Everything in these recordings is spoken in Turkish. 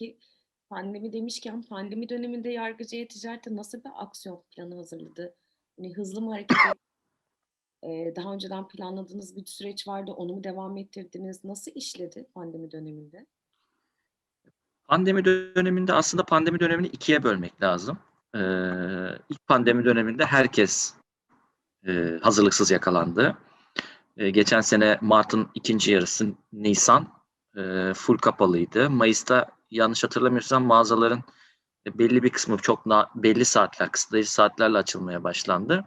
Peki pandemi demişken pandemi döneminde Yargıcı E-Ticaret'te nasıl bir aksiyon planı hazırladı? Hani hızlı mı hareket et- Eee, daha önceden planladığınız bir süreç vardı, onu mu devam ettirdiniz? Nasıl işledi pandemi döneminde? Pandemi döneminde aslında pandemi dönemini ikiye bölmek lazım. Ee, ilk pandemi döneminde herkes e, hazırlıksız yakalandı. E, geçen sene Mart'ın ikinci yarısı Nisan e, full kapalıydı. Mayıs'ta yanlış hatırlamıyorsam mağazaların e, belli bir kısmı çok na- belli saatler, kısıtlayıcı saatlerle açılmaya başlandı.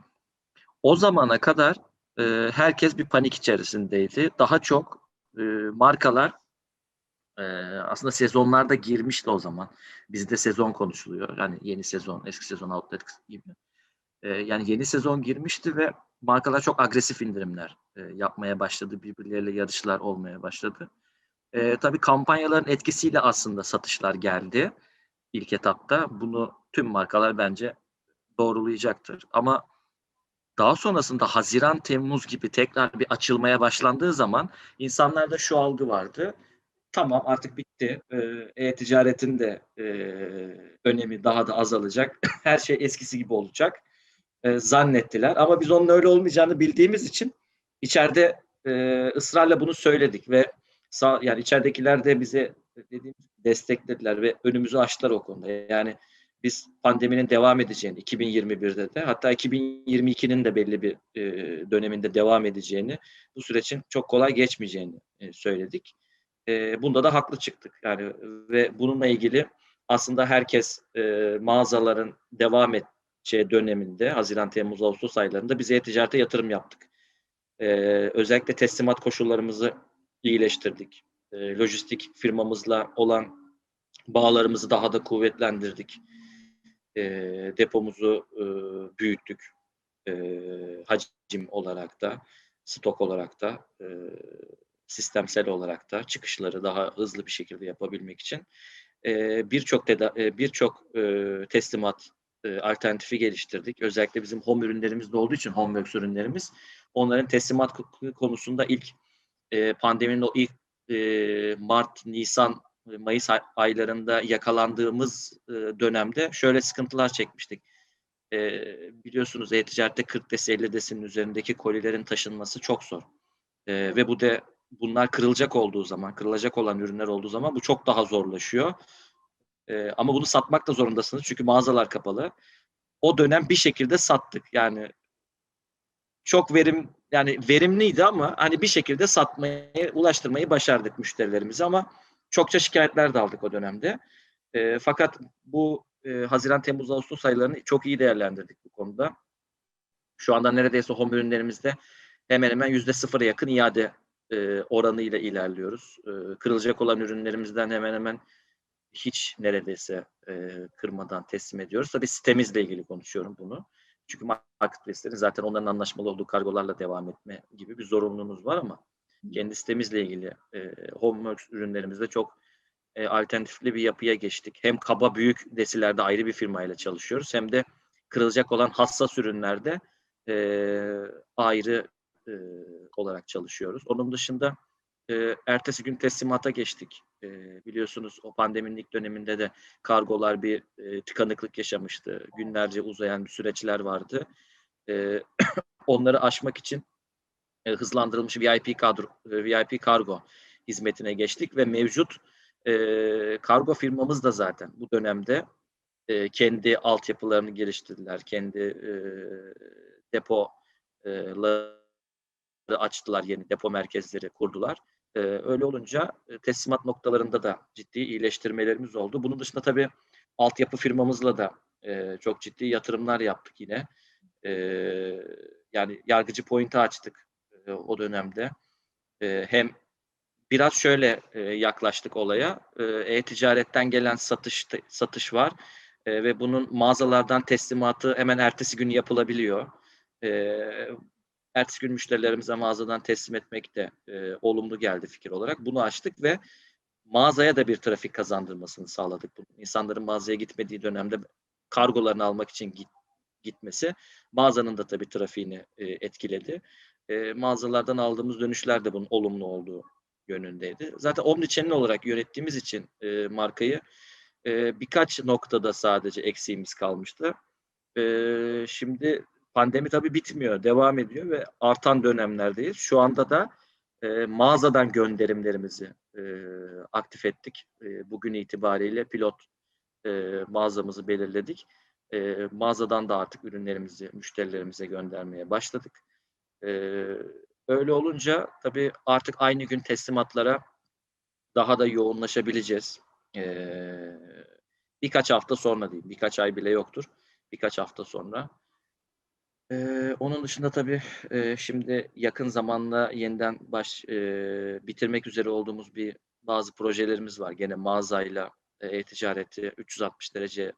O zamana kadar e, herkes bir panik içerisindeydi. Daha çok e, markalar e, aslında sezonlarda girmişti o zaman. Bizde sezon konuşuluyor. Yani yeni sezon, eski sezon outlet gibi. E, yani yeni sezon girmişti ve markalar çok agresif indirimler e, yapmaya başladı. Birbirleriyle yarışlar olmaya başladı. E, tabii kampanyaların etkisiyle aslında satışlar geldi ilk etapta. Bunu tüm markalar bence doğrulayacaktır. Ama daha sonrasında Haziran, Temmuz gibi tekrar bir açılmaya başlandığı zaman insanlarda şu algı vardı. Tamam artık bitti. Ee, E-ticaretin de e, önemi daha da azalacak. Her şey eskisi gibi olacak. e, zannettiler. Ama biz onun öyle olmayacağını bildiğimiz için içeride e, ısrarla bunu söyledik ve sağ, yani içeridekiler de bize dediğimiz gibi desteklediler ve önümüzü açtılar o konuda. Yani biz pandeminin devam edeceğini 2021'de de hatta 2022'nin de belli bir e, döneminde devam edeceğini bu sürecin çok kolay geçmeyeceğini e, söyledik. E, bunda da haklı çıktık. Yani ve bununla ilgili aslında herkes e, mağazaların devam edeceği döneminde Haziran, Temmuz, Ağustos aylarında biz e-ticarete yatırım yaptık. E, özellikle teslimat koşullarımızı iyileştirdik. E, lojistik firmamızla olan bağlarımızı daha da kuvvetlendirdik. E, depomuzu e, büyüttük. E, hacim olarak da, stok olarak da, e, sistemsel olarak da çıkışları daha hızlı bir şekilde yapabilmek için e, birçok e, birçok e, teslimat e, alternatifi geliştirdik. Özellikle bizim home ürünlerimiz de olduğu için homeworks ürünlerimiz onların teslimat ko- konusunda ilk e, pandeminin o ilk e, Mart, Nisan, Mayıs ay- aylarında yakalandığımız e, dönemde şöyle sıkıntılar çekmiştik. E, biliyorsunuz e-ticarette 40 desi 50 desinin üzerindeki kolilerin taşınması çok zor. E, ve bu da bunlar kırılacak olduğu zaman, kırılacak olan ürünler olduğu zaman bu çok daha zorlaşıyor. E, ama bunu satmak da zorundasınız çünkü mağazalar kapalı. O dönem bir şekilde sattık. Yani çok verim yani verimliydi ama hani bir şekilde satmayı, ulaştırmayı başardık müşterilerimize ama çokça şikayetler de aldık o dönemde. E, fakat bu e, Haziran, Temmuz, Ağustos aylarını çok iyi değerlendirdik bu konuda. Şu anda neredeyse home ürünlerimizde hemen hemen yüzde sıfıra yakın iade e, oranıyla ilerliyoruz. E, kırılacak olan ürünlerimizden hemen hemen hiç neredeyse e, kırmadan teslim ediyoruz. Tabii sitemizle ilgili konuşuyorum bunu. Çünkü marketplace'lerin zaten onların anlaşmalı olduğu kargolarla devam etme gibi bir zorunluluğumuz var ama kendi sitemizle ilgili e, Homeworks ürünlerimizde çok e, alternatifli bir yapıya geçtik. Hem kaba büyük desilerde ayrı bir firmayla çalışıyoruz hem de kırılacak olan hassas ürünlerde e, ayrı e, olarak çalışıyoruz. Onun dışında e, ertesi gün teslimata geçtik. E, biliyorsunuz o pandeminin ilk döneminde de kargolar bir e, tıkanıklık yaşamıştı. Günlerce uzayan süreçler vardı. E, onları aşmak için e, hızlandırılmış VIP kadro, e, VIP kargo hizmetine geçtik ve mevcut e, kargo firmamız da zaten bu dönemde e, kendi altyapılarını geliştirdiler, kendi e, depoları açtılar, yeni depo merkezleri kurdular. E, öyle olunca e, teslimat noktalarında da ciddi iyileştirmelerimiz oldu. Bunun dışında tabii altyapı firmamızla da e, çok ciddi yatırımlar yaptık yine. E, yani yargıcı point'i açtık e, o dönemde. E, hem biraz şöyle e, yaklaştık olaya. E-ticaretten gelen satış satış var e, ve bunun mağazalardan teslimatı hemen ertesi gün yapılabiliyor. E, ertesi gün müşterilerimize mağazadan teslim etmek de e, olumlu geldi fikir olarak. Bunu açtık ve mağazaya da bir trafik kazandırmasını sağladık. İnsanların mağazaya gitmediği dönemde kargolarını almak için git, gitmesi mağazanın da tabii trafiğini e, etkiledi. E, mağazalardan aldığımız dönüşler de bunun olumlu olduğu yönündeydi. Zaten omnichannel olarak yönettiğimiz için e, markayı e, birkaç noktada sadece eksiğimiz kalmıştı. E, şimdi pandemi tabii bitmiyor, devam ediyor ve artan dönemlerdeyiz. Şu anda da e, mağazadan gönderimlerimizi e, aktif ettik. E, bugün itibariyle pilot e, mağazamızı belirledik. E, mağazadan da artık ürünlerimizi müşterilerimize göndermeye başladık. E, öyle olunca tabii artık aynı gün teslimatlara daha da yoğunlaşabileceğiz. E, birkaç hafta sonra diyeyim, birkaç ay bile yoktur. Birkaç hafta sonra. Onun dışında tabii e, şimdi yakın zamanda yeniden baş e, bitirmek üzere olduğumuz bir bazı projelerimiz var. Gene mağazayla e, e-ticareti 360 derece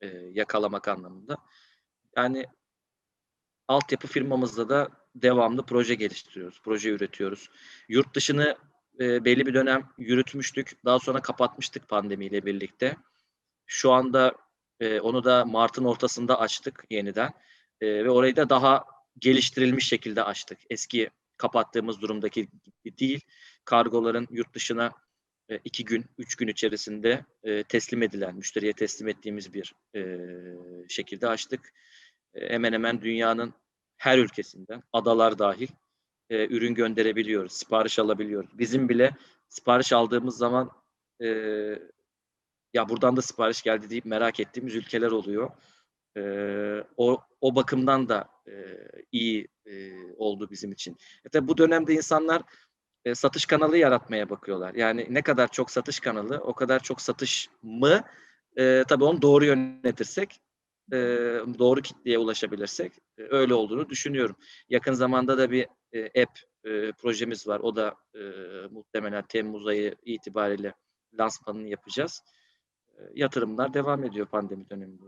e, yakalamak anlamında. Yani altyapı firmamızda da devamlı proje geliştiriyoruz, proje üretiyoruz. Yurt dışını e, belli bir dönem yürütmüştük. Daha sonra kapatmıştık pandemiyle birlikte. Şu anda e, onu da Mart'ın ortasında açtık yeniden. E, ve orayı da daha geliştirilmiş şekilde açtık. Eski kapattığımız durumdaki gibi değil. Kargoların yurt dışına e, iki gün, üç gün içerisinde e, teslim edilen, müşteriye teslim ettiğimiz bir e, şekilde açtık. E, hemen hemen dünyanın her ülkesinden, adalar dahil e, ürün gönderebiliyoruz, sipariş alabiliyoruz. Bizim bile sipariş aldığımız zaman e, ya buradan da sipariş geldi deyip merak ettiğimiz ülkeler oluyor. E, o, o bakımdan da e, iyi e, oldu bizim için. E tabii bu dönemde insanlar e, satış kanalı yaratmaya bakıyorlar. Yani ne kadar çok satış kanalı, o kadar çok satış mı? E, tabii onu doğru yönetirsek, e, doğru kitleye ulaşabilirsek e, öyle olduğunu düşünüyorum. Yakın zamanda da bir e, app e, projemiz var. O da e, muhtemelen Temmuz ayı itibariyle lansmanını yapacağız. E, yatırımlar devam ediyor pandemi döneminde.